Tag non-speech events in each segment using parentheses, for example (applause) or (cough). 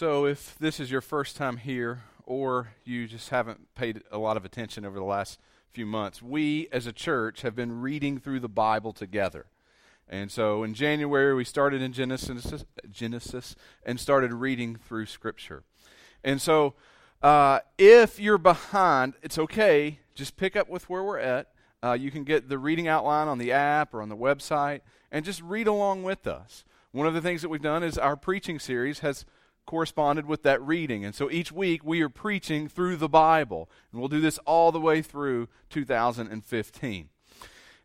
So, if this is your first time here, or you just haven't paid a lot of attention over the last few months, we as a church have been reading through the Bible together. And so in January, we started in Genesis, Genesis and started reading through Scripture. And so uh, if you're behind, it's okay. Just pick up with where we're at. Uh, you can get the reading outline on the app or on the website and just read along with us. One of the things that we've done is our preaching series has corresponded with that reading. And so each week we are preaching through the Bible. And we'll do this all the way through 2015.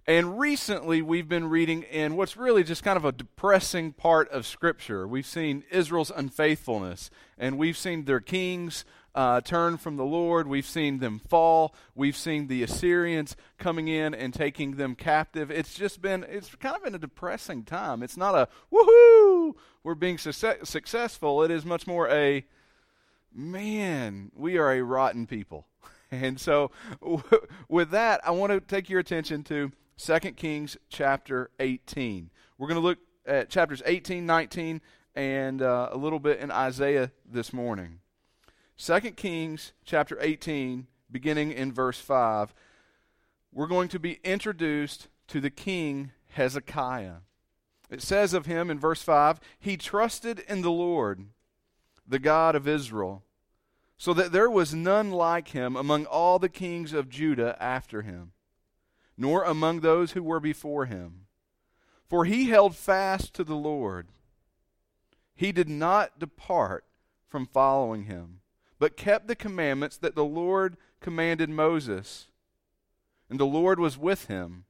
And recently we've been reading in what's really just kind of a depressing part of Scripture. We've seen Israel's unfaithfulness, and we've seen their kings uh, turn from the Lord. We've seen them fall. We've seen the Assyrians coming in and taking them captive. It's just been, it's kind of been a depressing time. It's not a woohoo, we're being success- successful. It is much more a man, we are a rotten people. (laughs) And so, (laughs) with that, I want to take your attention to 2 Kings chapter 18. We're going to look at chapters 18, 19, and uh, a little bit in Isaiah this morning. 2 Kings chapter 18, beginning in verse 5. We're going to be introduced to the king Hezekiah. It says of him in verse 5 He trusted in the Lord, the God of Israel, so that there was none like him among all the kings of Judah after him, nor among those who were before him. For he held fast to the Lord. He did not depart from following him, but kept the commandments that the Lord commanded Moses. And the Lord was with him.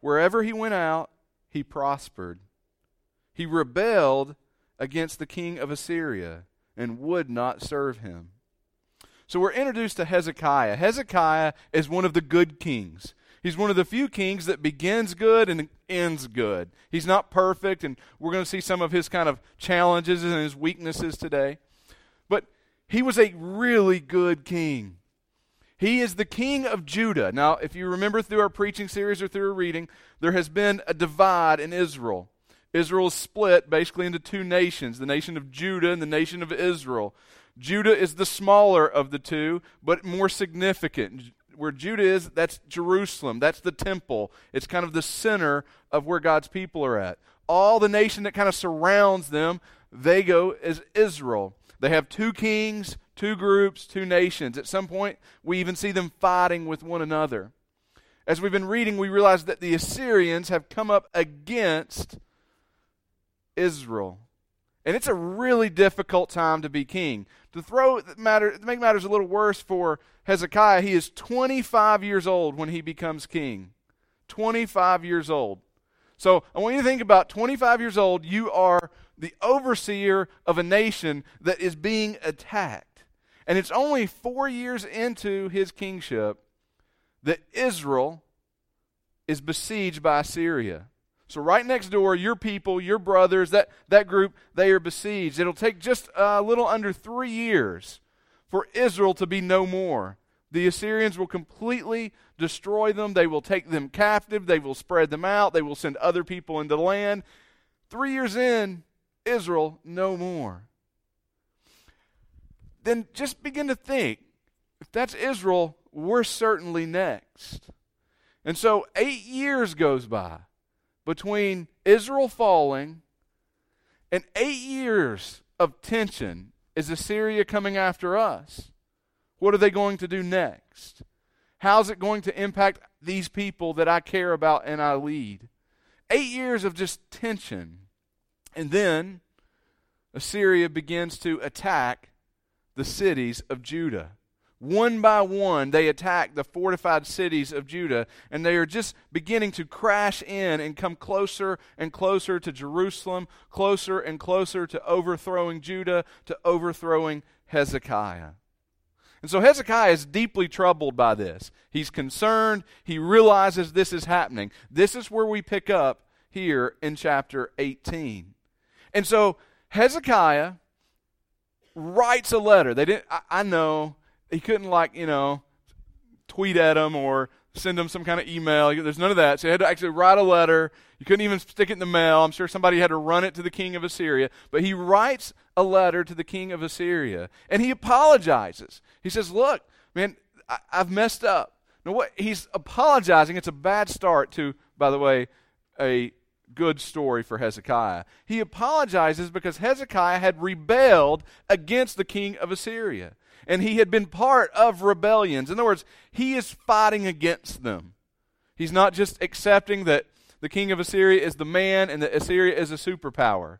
Wherever he went out, he prospered. He rebelled against the king of Assyria and would not serve him. So we're introduced to Hezekiah. Hezekiah is one of the good kings. He's one of the few kings that begins good and ends good. He's not perfect, and we're going to see some of his kind of challenges and his weaknesses today. He was a really good king. He is the king of Judah. Now, if you remember through our preaching series or through our reading, there has been a divide in Israel. Israel is split basically into two nations the nation of Judah and the nation of Israel. Judah is the smaller of the two, but more significant. Where Judah is, that's Jerusalem. That's the temple. It's kind of the center of where God's people are at. All the nation that kind of surrounds them, they go as Israel. They have two kings, two groups, two nations. At some point, we even see them fighting with one another. As we've been reading, we realize that the Assyrians have come up against Israel. And it's a really difficult time to be king. To throw matter, to make matters a little worse for Hezekiah, he is 25 years old when he becomes king. 25 years old. So I want you to think about 25 years old, you are the overseer of a nation that is being attacked. And it's only four years into his kingship that Israel is besieged by Assyria. So, right next door, your people, your brothers, that, that group, they are besieged. It'll take just a little under three years for Israel to be no more. The Assyrians will completely destroy them. They will take them captive. They will spread them out. They will send other people into the land. Three years in, Israel no more then just begin to think if that's Israel, we're certainly next. And so eight years goes by between Israel falling and eight years of tension. Is Assyria coming after us? What are they going to do next? How's it going to impact these people that I care about and I lead? Eight years of just tension. And then Assyria begins to attack the cities of Judah. One by one, they attack the fortified cities of Judah, and they are just beginning to crash in and come closer and closer to Jerusalem, closer and closer to overthrowing Judah, to overthrowing Hezekiah. And so Hezekiah is deeply troubled by this. He's concerned. He realizes this is happening. This is where we pick up here in chapter 18. And so Hezekiah writes a letter. They didn't. I, I know he couldn't like you know tweet at them or send him some kind of email. There's none of that. So he had to actually write a letter. You couldn't even stick it in the mail. I'm sure somebody had to run it to the king of Assyria. But he writes a letter to the king of Assyria and he apologizes. He says, Look, man, I, have messed up. Now, what he's apologizing, it's a bad start to, by the way, a good story for Hezekiah. He apologizes because Hezekiah had rebelled against the king of Assyria. And he had been part of rebellions. In other words, he is fighting against them. He's not just accepting that the king of Assyria is the man and that Assyria is a superpower.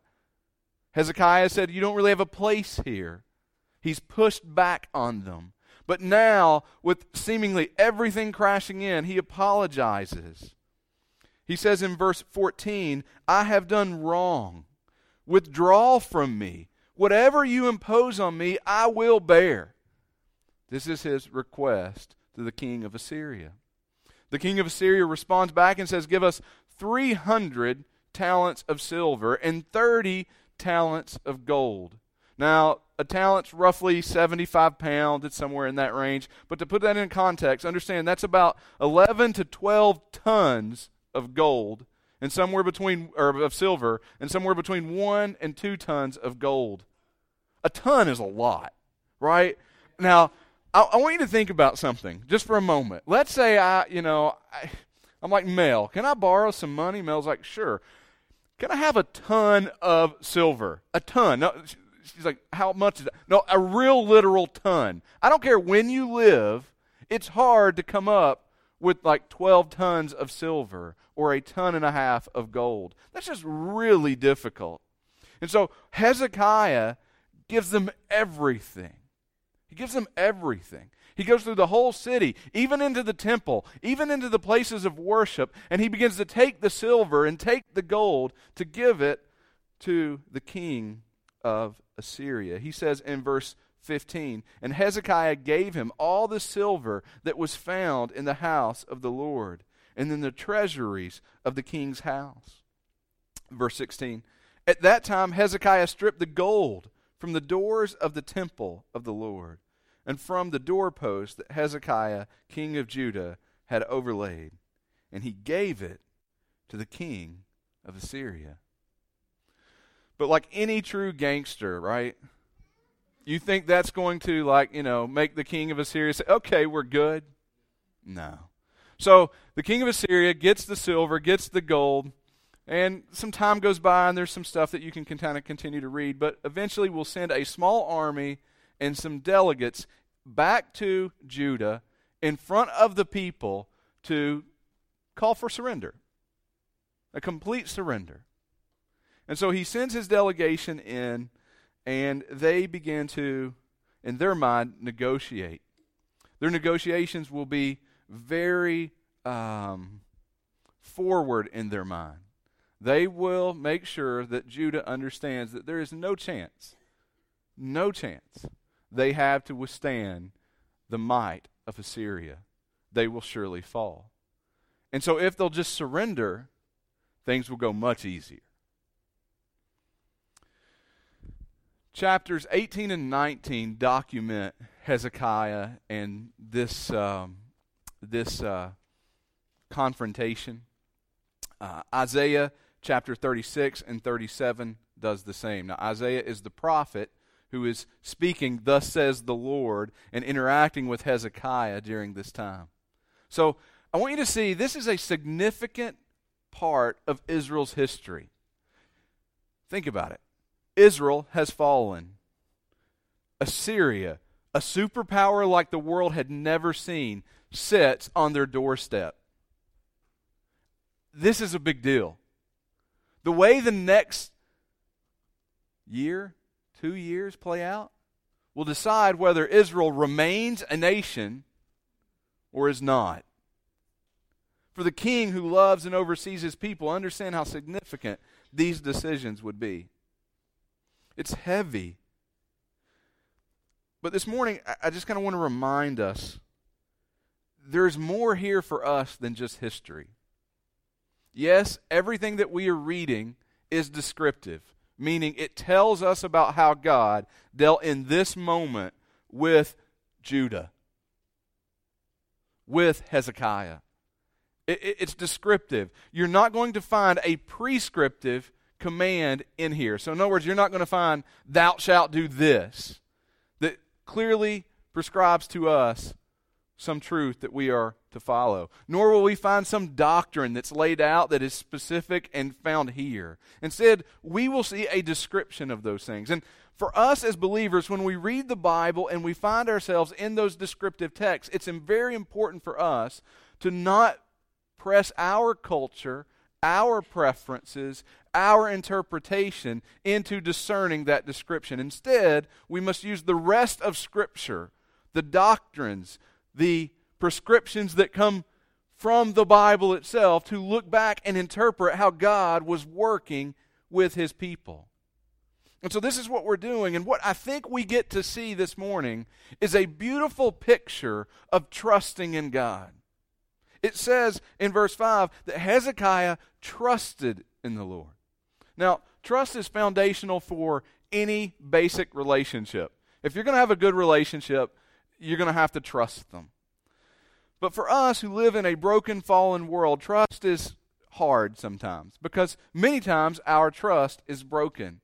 Hezekiah said, You don't really have a place here. He's pushed back on them. But now, with seemingly everything crashing in, he apologizes. He says in verse 14, I have done wrong. Withdraw from me. Whatever you impose on me, I will bear. This is his request to the king of Assyria. The king of Assyria responds back and says, Give us 300 talents of silver and 30 talents of gold. Now, a talent's roughly 75 pounds. It's somewhere in that range. But to put that in context, understand that's about 11 to 12 tons of gold and somewhere between or of silver and somewhere between 1 and 2 tons of gold. A ton is a lot, right? Now, I, I want you to think about something just for a moment. Let's say I, you know, I, I'm like Mel. Can I borrow some money? Mel's like, sure. Can I have a ton of silver? A ton. No, she's like, how much is that? No, a real literal ton. I don't care when you live. It's hard to come up with like 12 tons of silver or a ton and a half of gold. That's just really difficult. And so Hezekiah gives them everything. He gives them everything. He goes through the whole city, even into the temple, even into the places of worship, and he begins to take the silver and take the gold to give it to the king of Assyria. He says in verse 15, And Hezekiah gave him all the silver that was found in the house of the Lord, and in the treasuries of the king's house. Verse 16, At that time Hezekiah stripped the gold from the doors of the temple of the Lord, and from the doorpost that Hezekiah, king of Judah, had overlaid, and he gave it to the king of Assyria. But like any true gangster, right? You think that's going to, like, you know, make the king of Assyria say, okay, we're good? No. So the king of Assyria gets the silver, gets the gold, and some time goes by, and there's some stuff that you can kind of continue to read. But eventually, we'll send a small army and some delegates back to Judah in front of the people to call for surrender, a complete surrender. And so he sends his delegation in, and they begin to, in their mind, negotiate. Their negotiations will be very um, forward in their mind. They will make sure that Judah understands that there is no chance, no chance they have to withstand the might of Assyria. They will surely fall. And so, if they'll just surrender, things will go much easier. Chapters 18 and 19 document Hezekiah and this, um, this uh, confrontation. Uh, Isaiah chapter 36 and 37 does the same. Now, Isaiah is the prophet who is speaking, Thus says the Lord, and interacting with Hezekiah during this time. So, I want you to see this is a significant part of Israel's history. Think about it. Israel has fallen. Assyria, a superpower like the world had never seen, sits on their doorstep. This is a big deal. The way the next year, two years play out will decide whether Israel remains a nation or is not. For the king who loves and oversees his people, understand how significant these decisions would be. It's heavy. But this morning, I just kind of want to remind us there's more here for us than just history. Yes, everything that we are reading is descriptive, meaning it tells us about how God dealt in this moment with Judah. with Hezekiah. It, it, it's descriptive. You're not going to find a prescriptive command in here. So, in other words, you're not going to find, thou shalt do this, that clearly prescribes to us some truth that we are to follow. Nor will we find some doctrine that's laid out that is specific and found here. Instead, we will see a description of those things. And for us as believers, when we read the Bible and we find ourselves in those descriptive texts, it's very important for us to not press our culture, our preferences, our interpretation into discerning that description. Instead, we must use the rest of Scripture, the doctrines, the prescriptions that come from the Bible itself to look back and interpret how God was working with his people. And so, this is what we're doing. And what I think we get to see this morning is a beautiful picture of trusting in God. It says in verse 5 that Hezekiah trusted in the Lord. Now, trust is foundational for any basic relationship. If you're going to have a good relationship, you're going to have to trust them. But for us who live in a broken, fallen world, trust is hard sometimes because many times our trust is broken.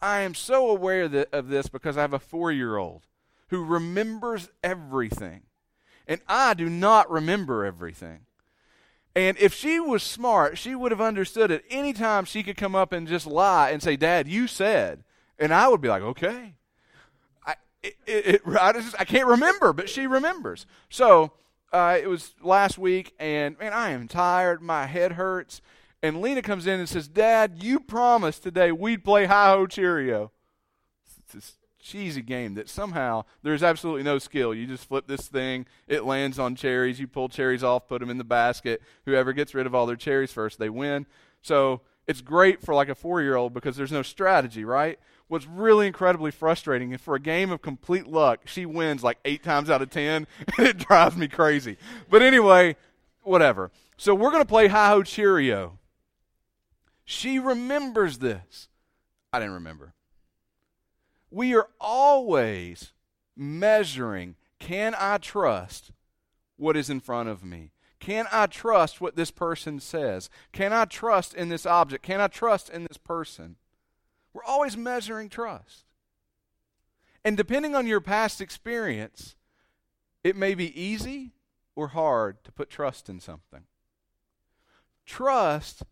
I am so aware of this because I have a four year old who remembers everything. And I do not remember everything. And if she was smart, she would have understood it. Anytime she could come up and just lie and say, Dad, you said. And I would be like, okay it, it, I, just, I can't remember, but she remembers. So uh, it was last week, and man, I am tired. My head hurts. And Lena comes in and says, Dad, you promised today we'd play Hi Ho Cherry-O. It's this cheesy game that somehow there's absolutely no skill. You just flip this thing, it lands on cherries. You pull cherries off, put them in the basket. Whoever gets rid of all their cherries first, they win. So it's great for like a four year old because there's no strategy, right? What's really incredibly frustrating for a game of complete luck, she wins like eight times out of ten, (laughs) and it drives me crazy. But anyway, whatever. So we're going to play Hi Ho Cherry-O. She remembers this. I didn't remember. We are always measuring can I trust what is in front of me? Can I trust what this person says? Can I trust in this object? Can I trust in this person? We're always measuring trust. And depending on your past experience, it may be easy or hard to put trust in something. Trust,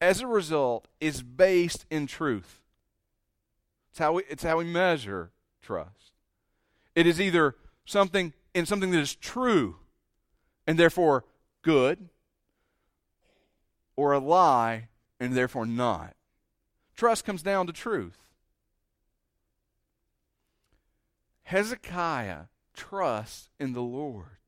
as a result, is based in truth. It's how we, it's how we measure trust. It is either something in something that is true and therefore good, or a lie and therefore not. Trust comes down to truth. Hezekiah trusts in the Lord.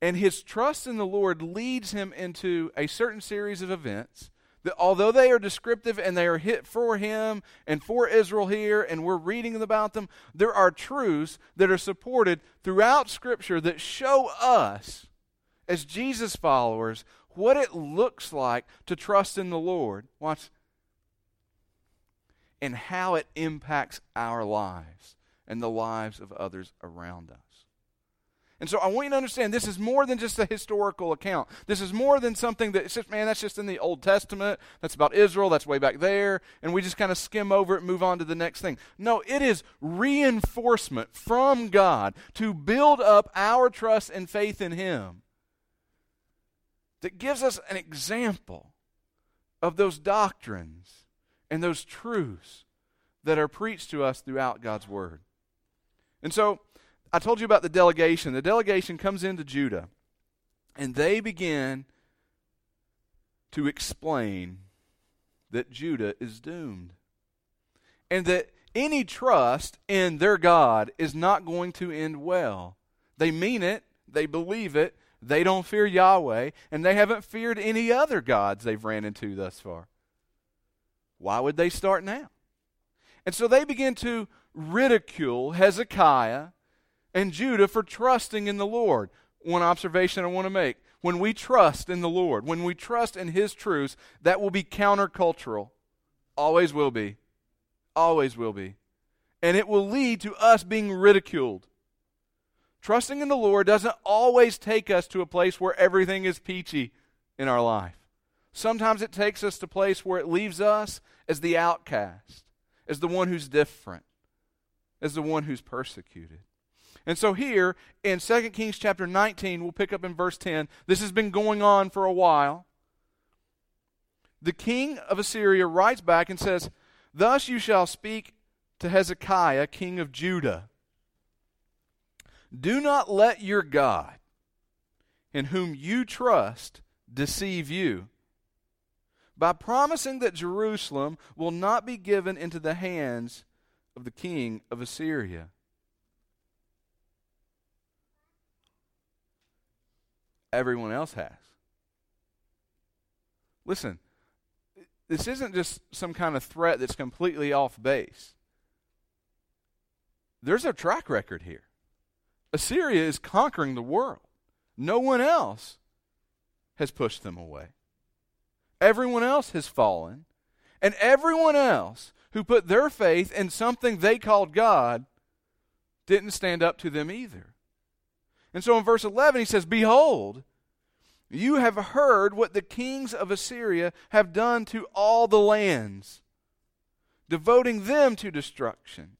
And his trust in the Lord leads him into a certain series of events that, although they are descriptive and they are hit for him and for Israel here, and we're reading about them, there are truths that are supported throughout Scripture that show us, as Jesus followers, what it looks like to trust in the Lord. Watch and how it impacts our lives and the lives of others around us. And so I want you to understand this is more than just a historical account. This is more than something that it's just, man, that's just in the Old Testament. That's about Israel. That's way back there. And we just kind of skim over it and move on to the next thing. No, it is reinforcement from God to build up our trust and faith in Him that gives us an example of those doctrines and those truths that are preached to us throughout God's Word. And so, I told you about the delegation. The delegation comes into Judah, and they begin to explain that Judah is doomed. And that any trust in their God is not going to end well. They mean it, they believe it, they don't fear Yahweh, and they haven't feared any other gods they've ran into thus far. Why would they start now? And so they begin to ridicule Hezekiah and Judah for trusting in the Lord. One observation I want to make when we trust in the Lord, when we trust in His truths, that will be countercultural. Always will be. Always will be. And it will lead to us being ridiculed. Trusting in the Lord doesn't always take us to a place where everything is peachy in our life. Sometimes it takes us to a place where it leaves us as the outcast, as the one who's different, as the one who's persecuted. And so here in 2 Kings chapter 19, we'll pick up in verse 10. This has been going on for a while. The king of Assyria writes back and says, Thus you shall speak to Hezekiah, king of Judah. Do not let your God, in whom you trust, deceive you by promising that Jerusalem will not be given into the hands of the king of Assyria. Everyone else has. Listen, this isn't just some kind of threat that's completely off base. There's a track record here. Assyria is conquering the world. No one else has pushed them away. Everyone else has fallen. And everyone else who put their faith in something they called God didn't stand up to them either. And so in verse 11, he says, Behold, you have heard what the kings of Assyria have done to all the lands, devoting them to destruction.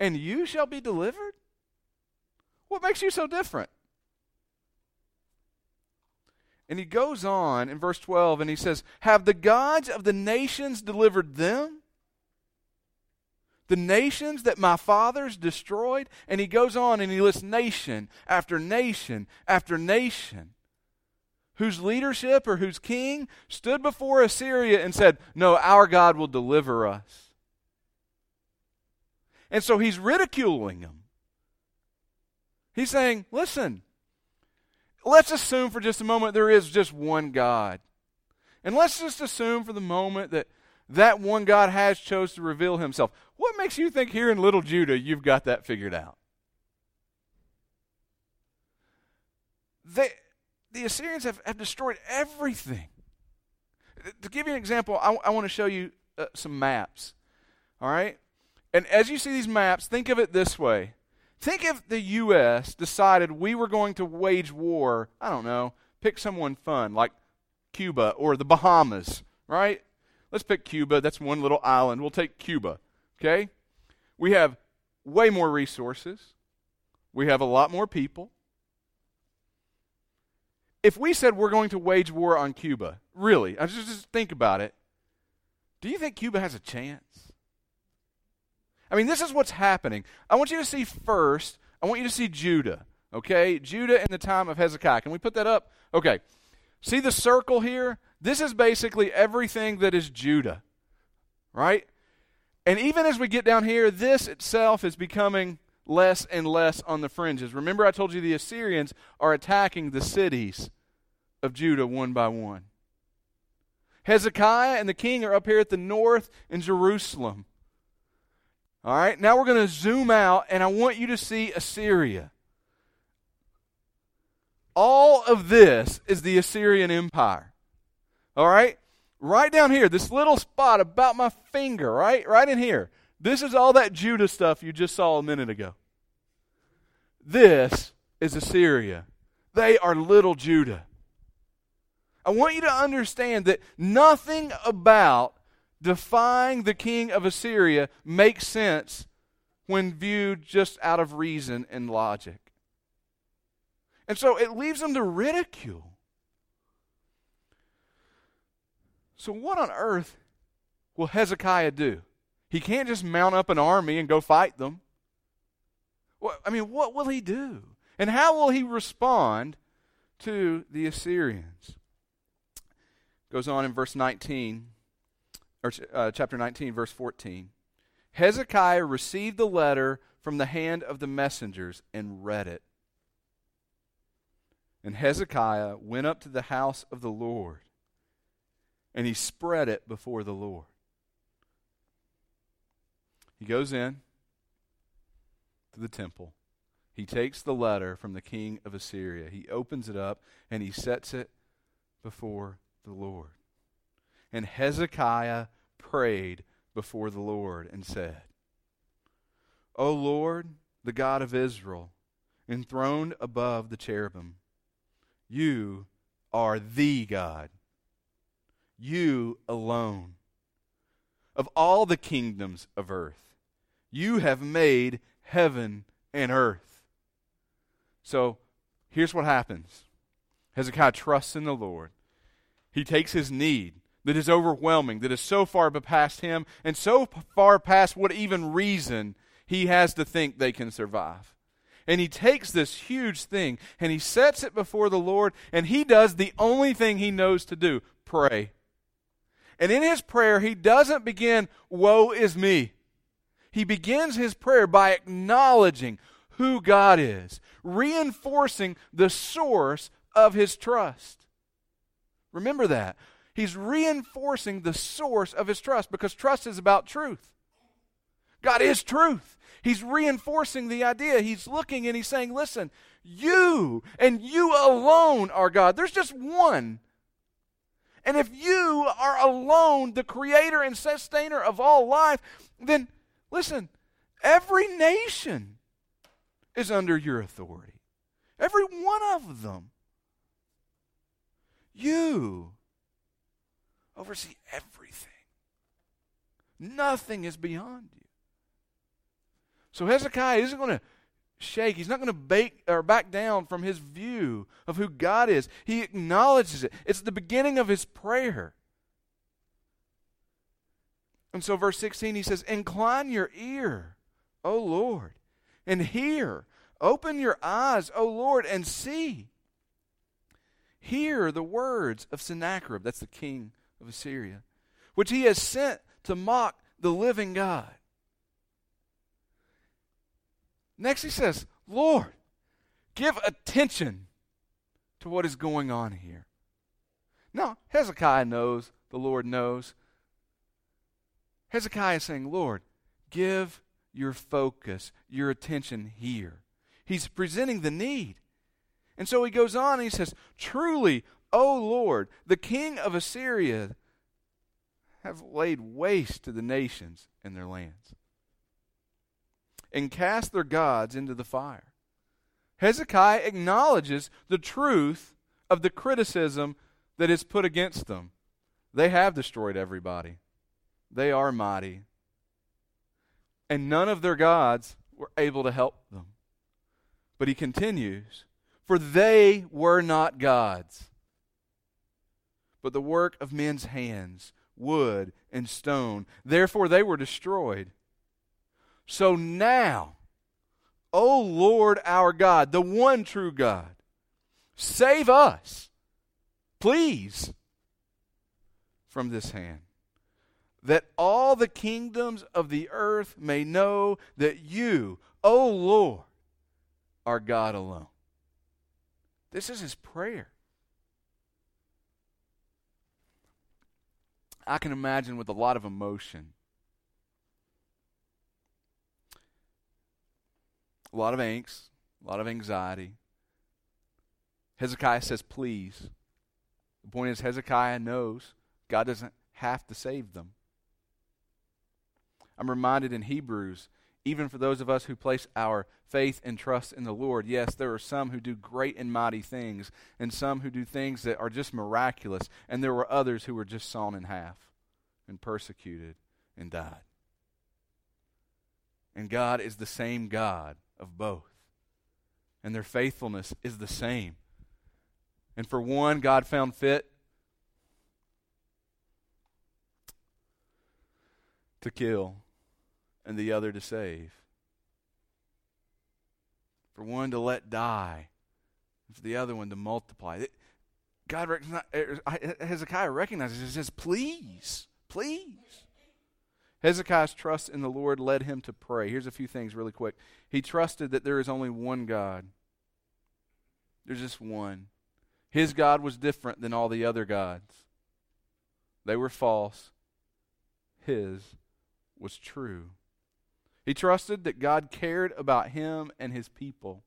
And you shall be delivered? What makes you so different? And he goes on in verse 12 and he says, Have the gods of the nations delivered them? The nations that my fathers destroyed? And he goes on and he lists nation after nation after nation whose leadership or whose king stood before Assyria and said, No, our God will deliver us. And so he's ridiculing them. He's saying, Listen, let's assume for just a moment there is just one God. And let's just assume for the moment that that one God has chose to reveal himself. What makes you think here in little Judah you've got that figured out? They, the Assyrians have, have destroyed everything. To give you an example, I, I want to show you uh, some maps. All right? And as you see these maps, think of it this way Think if the U.S. decided we were going to wage war, I don't know, pick someone fun, like Cuba or the Bahamas, right? Let's pick Cuba. That's one little island. We'll take Cuba, okay? We have way more resources, we have a lot more people. If we said we're going to wage war on Cuba, really, I just, just think about it. Do you think Cuba has a chance? I mean, this is what's happening. I want you to see first, I want you to see Judah. Okay? Judah in the time of Hezekiah. Can we put that up? Okay. See the circle here? This is basically everything that is Judah. Right? And even as we get down here, this itself is becoming less and less on the fringes. Remember, I told you the Assyrians are attacking the cities of Judah one by one. Hezekiah and the king are up here at the north in Jerusalem. All right, now we're going to zoom out, and I want you to see Assyria. All of this is the Assyrian Empire. All right? Right down here, this little spot about my finger, right? Right in here. This is all that Judah stuff you just saw a minute ago. This is Assyria. They are little Judah. I want you to understand that nothing about defying the king of Assyria makes sense when viewed just out of reason and logic. And so it leaves them to ridicule. So, what on earth will Hezekiah do? He can't just mount up an army and go fight them. Well, I mean, what will he do? And how will he respond to the Assyrians? Goes on in verse 19 or uh, chapter 19, verse 14. Hezekiah received the letter from the hand of the messengers and read it. And Hezekiah went up to the house of the Lord, and he spread it before the Lord. He goes in to the temple. He takes the letter from the king of Assyria. He opens it up and he sets it before the Lord. And Hezekiah prayed before the Lord and said, O Lord, the God of Israel, enthroned above the cherubim. You are the God. You alone. Of all the kingdoms of earth, you have made heaven and earth. So here's what happens Hezekiah trusts in the Lord. He takes his need that is overwhelming, that is so far past him, and so far past what even reason he has to think they can survive. And he takes this huge thing and he sets it before the Lord, and he does the only thing he knows to do pray. And in his prayer, he doesn't begin, Woe is me. He begins his prayer by acknowledging who God is, reinforcing the source of his trust. Remember that. He's reinforcing the source of his trust because trust is about truth. God is truth. He's reinforcing the idea. He's looking and he's saying, Listen, you and you alone are God. There's just one. And if you are alone the creator and sustainer of all life, then listen, every nation is under your authority. Every one of them. You oversee everything. Nothing is beyond you. So Hezekiah isn't going to shake. He's not going to bake or back down from his view of who God is. He acknowledges it. It's the beginning of his prayer. And so, verse 16, he says, Incline your ear, O Lord, and hear. Open your eyes, O Lord, and see. Hear the words of Sennacherib, that's the king of Assyria, which he has sent to mock the living God. Next, he says, Lord, give attention to what is going on here. Now, Hezekiah knows, the Lord knows. Hezekiah is saying, Lord, give your focus, your attention here. He's presenting the need. And so he goes on and he says, Truly, O Lord, the king of Assyria have laid waste to the nations and their lands and cast their gods into the fire. Hezekiah acknowledges the truth of the criticism that is put against them. They have destroyed everybody, they are mighty. And none of their gods were able to help them. But he continues, For they were not gods, but the work of men's hands, wood and stone. Therefore they were destroyed. So now, O Lord our God, the one true God, save us, please, from this hand, that all the kingdoms of the earth may know that you, O Lord, are God alone. This is his prayer. I can imagine with a lot of emotion a lot of angst, a lot of anxiety. Hezekiah says, please. The point is, Hezekiah knows God doesn't have to save them. I'm reminded in Hebrews, even for those of us who place our faith and trust in the Lord, yes, there are some who do great and mighty things, and some who do things that are just miraculous, and there were others who were just sawn in half and persecuted and died. And God is the same God of both. And their faithfulness is the same. And for one, God found fit to kill, and the other to save. For one to let die, and for the other one to multiply. God er, Hezekiah recognizes He says, Please, please. Hezekiah's trust in the Lord led him to pray. Here's a few things really quick. He trusted that there is only one God. There's just one. His God was different than all the other gods. They were false. His was true. He trusted that God cared about him and his people.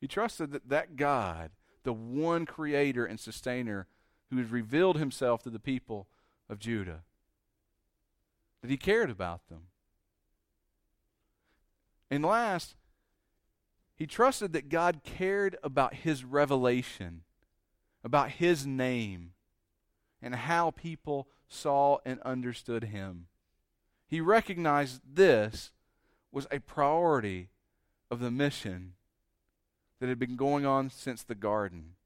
He trusted that that God, the one creator and sustainer who has revealed himself to the people of Judah, that he cared about them. And last, He trusted that God cared about his revelation, about his name, and how people saw and understood him. He recognized this was a priority of the mission that had been going on since the garden.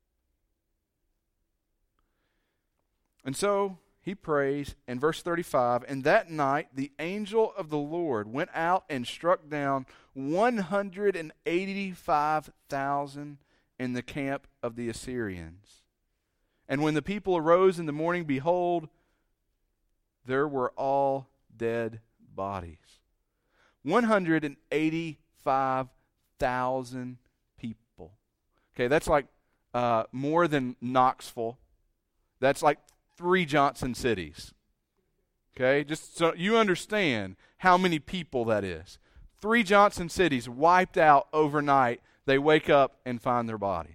And so he prays in verse 35 And that night the angel of the Lord went out and struck down 185,000 in the camp of the Assyrians. And when the people arose in the morning, behold, there were all dead bodies. 185,000 people. Okay, that's like uh, more than Knoxville. That's like three Johnson cities. Okay, just so you understand how many people that is. Three Johnson cities wiped out overnight. They wake up and find their bodies.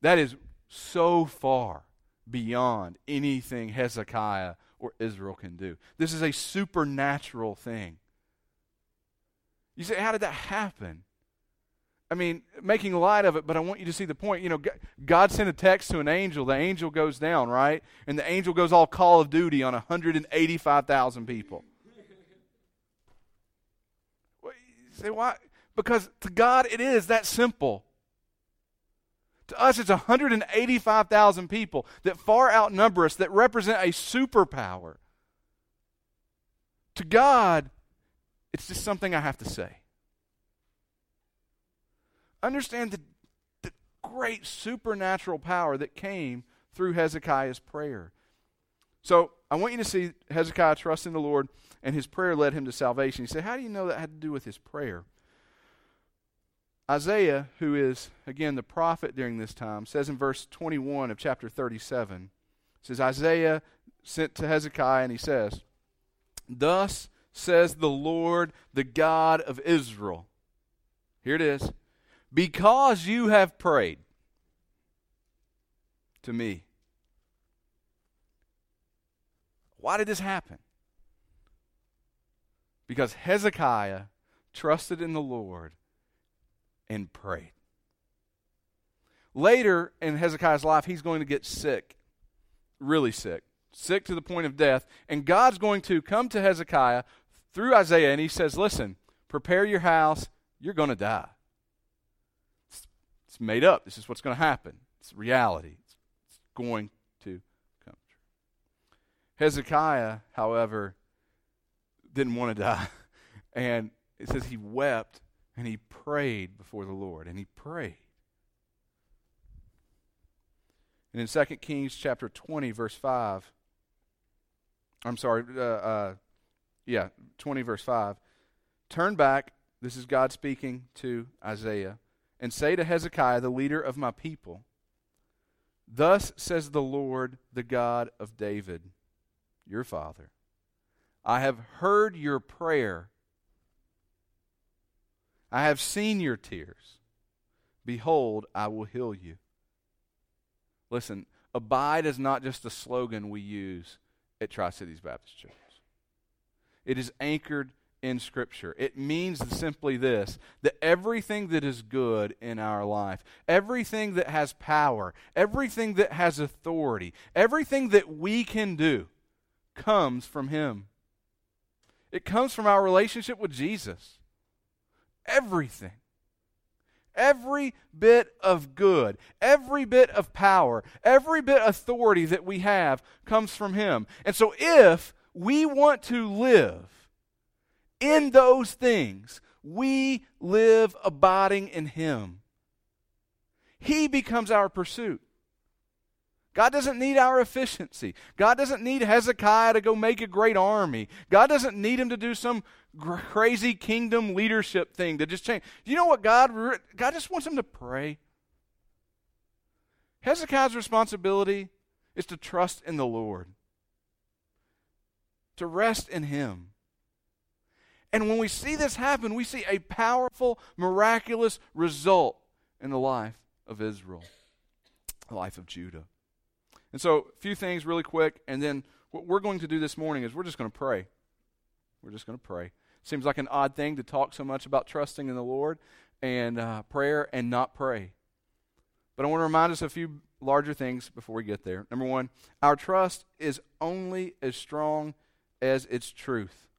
That is so far beyond anything Hezekiah or Israel can do. This is a supernatural thing. You say, how did that happen? I mean, making light of it, but I want you to see the point. You know, God sent a text to an angel. The angel goes down, right? And the angel goes all Call of Duty on 185,000 people. Say, why? Because to God, it is that simple. To us, it's 185,000 people that far outnumber us, that represent a superpower. To God, it's just something I have to say understand the, the great supernatural power that came through Hezekiah's prayer. So I want you to see Hezekiah trust in the Lord, and his prayer led him to salvation. You say, How do you know that had to do with his prayer? Isaiah, who is, again, the prophet during this time, says in verse 21 of chapter 37, says, Isaiah sent to Hezekiah, and he says, Thus says the Lord, the God of Israel. Here it is because you have prayed to me. Why did this happen? Because Hezekiah trusted in the Lord and prayed. Later in Hezekiah's life, he's going to get sick, really sick, sick to the point of death. And God's going to come to Hezekiah through Isaiah, and he says, Listen, prepare your house, you're going to die. It's made up. This is what's going to happen. It's reality. It's, it's going to come true. Hezekiah, however, didn't want to die. (laughs) And it says he wept and he prayed before the Lord. And he prayed. And in 2 Kings chapter 20, verse 5, I'm sorry, uh, uh, yeah, 20, verse 5, turn back. This is God speaking to Isaiah and say to Hezekiah, the leader of my people, Thus says the Lord, the God of David, your father I have heard your prayer, I have seen your tears. Behold, I will heal you. Listen, abide is not just a slogan we use at Tri Cities Baptist Church. It is anchored in Scripture. It means simply this that everything that is good in our life, everything that has power, everything that has authority, everything that we can do comes from Him. It comes from our relationship with Jesus. Everything. Every bit of good, every bit of power, every bit of authority that we have comes from Him. And so if we want to live in those things, we live abiding in Him. He becomes our pursuit. God doesn't need our efficiency. God doesn't need Hezekiah to go make a great army. God doesn't need him to do some crazy kingdom leadership thing to just change. You know what God God just wants him to pray. Hezekiah's responsibility is to trust in the Lord. To rest in him. And when we see this happen, we see a powerful, miraculous result in the life of Israel, the life of Judah. And so, a few things really quick, and then what we're going to do this morning is we're just going to pray. We're just going to pray. Seems like an odd thing to talk so much about trusting in the Lord and uh, prayer and not pray. But I want to remind us a few larger things before we get there. Number one, our trust is only as strong as its truth.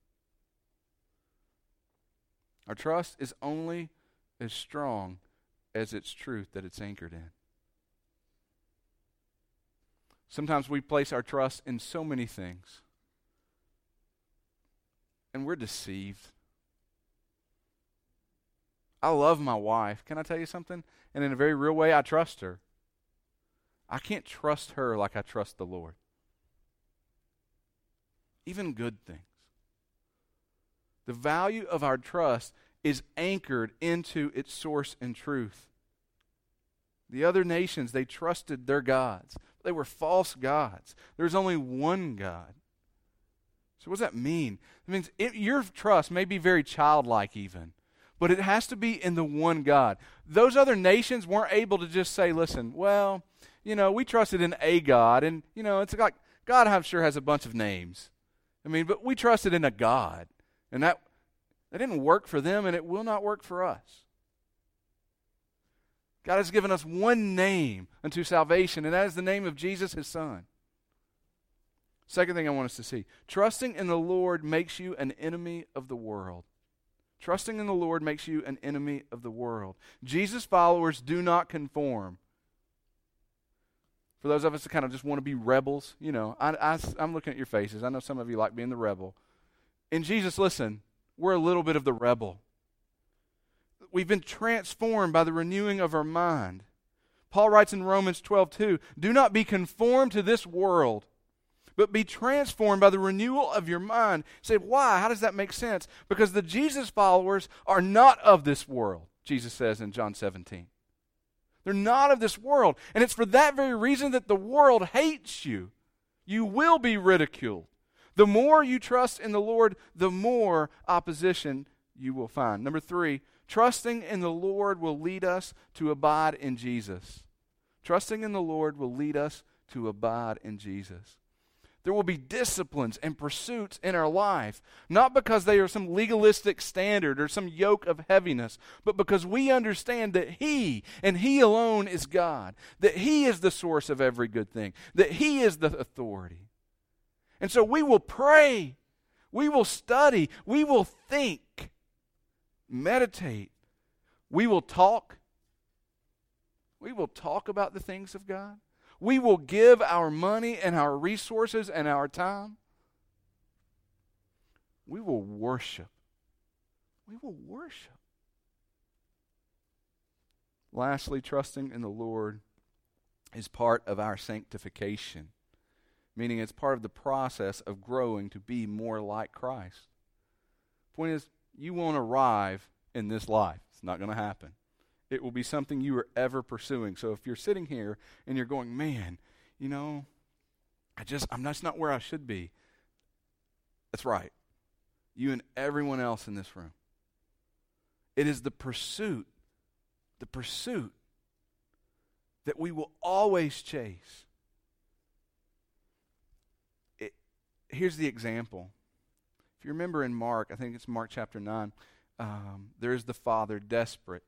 Our trust is only as strong as its truth that it's anchored in. Sometimes we place our trust in so many things, and we're deceived. I love my wife. Can I tell you something? And in a very real way, I trust her. I can't trust her like I trust the Lord. Even good things. The value of our trust is anchored into its source and truth. The other nations, they trusted their gods. They were false gods. There's only one God. So, what does that mean? It means it, your trust may be very childlike, even, but it has to be in the one God. Those other nations weren't able to just say, listen, well, you know, we trusted in a God, and, you know, it's like God, I'm sure, has a bunch of names. I mean, but we trusted in a God. And that, that didn't work for them, and it will not work for us. God has given us one name unto salvation, and that is the name of Jesus, his Son. Second thing I want us to see trusting in the Lord makes you an enemy of the world. Trusting in the Lord makes you an enemy of the world. Jesus' followers do not conform. For those of us that kind of just want to be rebels, you know, I, I, I'm looking at your faces. I know some of you like being the rebel. In Jesus, listen, we're a little bit of the rebel. We've been transformed by the renewing of our mind. Paul writes in Romans 12, 2, Do not be conformed to this world, but be transformed by the renewal of your mind. say, why? How does that make sense? Because the Jesus followers are not of this world, Jesus says in John 17. They're not of this world. And it's for that very reason that the world hates you. You will be ridiculed. The more you trust in the Lord, the more opposition you will find. Number three, trusting in the Lord will lead us to abide in Jesus. Trusting in the Lord will lead us to abide in Jesus. There will be disciplines and pursuits in our life, not because they are some legalistic standard or some yoke of heaviness, but because we understand that He and He alone is God, that He is the source of every good thing, that He is the authority. And so we will pray, we will study, we will think, meditate, we will talk. We will talk about the things of God. We will give our money and our resources and our time. We will worship. We will worship. Lastly, trusting in the Lord is part of our sanctification meaning it's part of the process of growing to be more like Christ. Point is, you won't arrive in this life. It's not going to happen. It will be something you are ever pursuing. So if you're sitting here and you're going, man, you know, I just, I'm just not where I should be. That's right. You and everyone else in this room. It is the pursuit, the pursuit that we will always chase here's the example. If you remember in Mark, I think it's Mark chapter 9, um, there's the father desperate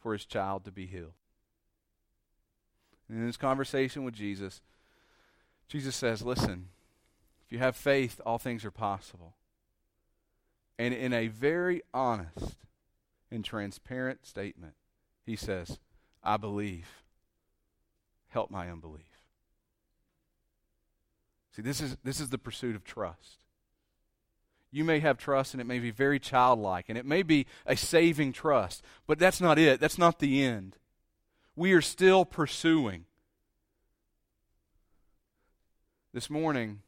for his child to be healed. And in his conversation with Jesus, Jesus says, Listen, if you have faith, all things are possible. And in a very honest and transparent statement, he says, I believe. Help my unbelief. See, this is, this is the pursuit of trust. You may have trust, and it may be very childlike, and it may be a saving trust, but that's not it. That's not the end. We are still pursuing. This morning,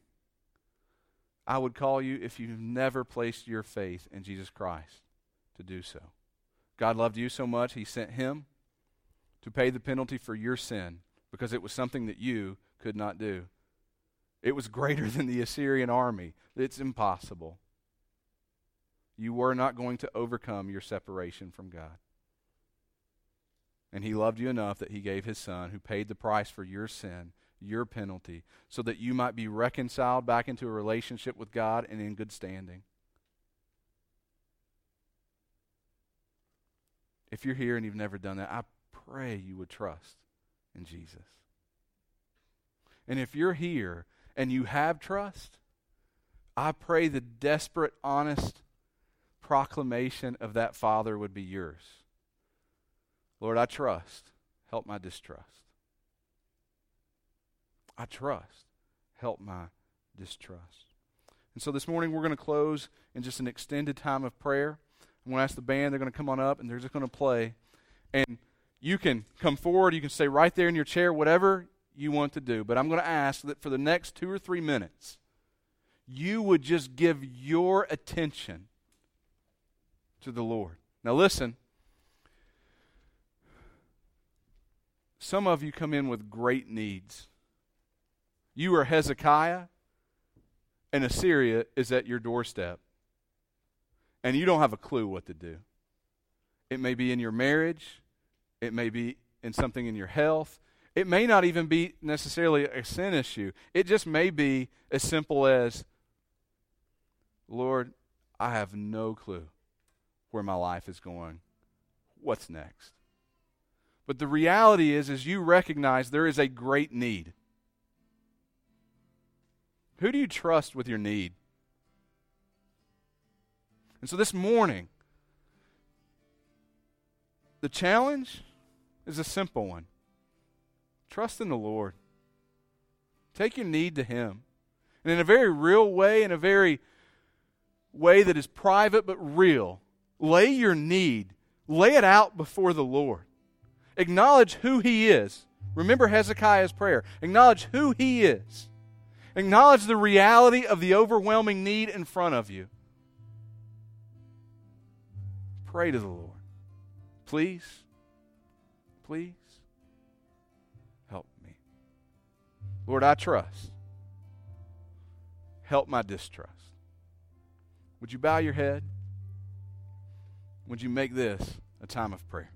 I would call you, if you've never placed your faith in Jesus Christ, to do so. God loved you so much, He sent Him to pay the penalty for your sin because it was something that you could not do. It was greater (laughs) than the Assyrian army. It's impossible. You were not going to overcome your separation from God. And He loved you enough that He gave His Son, who paid the price for your sin, your penalty, so that you might be reconciled back into a relationship with God and in good standing. If you're here and you've never done that, I pray you would trust in Jesus. And if you're here and you have trust, I pray the desperate, honest proclamation of that Father would be yours. Lord, I trust. Help my distrust. I trust. Help my distrust. And so this morning we're going to close in just an extended time of prayer. I'm going to ask the band, they're going to come on up and they're just going to play. And you can come forward, you can stay right there in your chair, whatever you want to do. But I'm going to ask that for the next two or three minutes, you would just give your attention to the Lord. Now, listen. Some of you come in with great needs. You are Hezekiah, and Assyria is at your doorstep. And you don't have a clue what to do. It may be in your marriage, it may be in something in your health, it may not even be necessarily a sin issue. It just may be as simple as, Lord, I have no clue where my life is going. What's next? But the reality is, is you recognize there is a great need. Who do you trust with your need? And so this morning, the challenge is a simple one. Trust in the Lord. Take your need to Him. And in a very real way, in a very way that is private but real, lay your need, lay it out before the Lord. Acknowledge who He is. Remember Hezekiah's prayer. Acknowledge who He is. Acknowledge the reality of the overwhelming need in front of you. Pray to the Lord. Please, please. Lord, I trust. Help my distrust. Would you bow your head? Would you make this a time of prayer?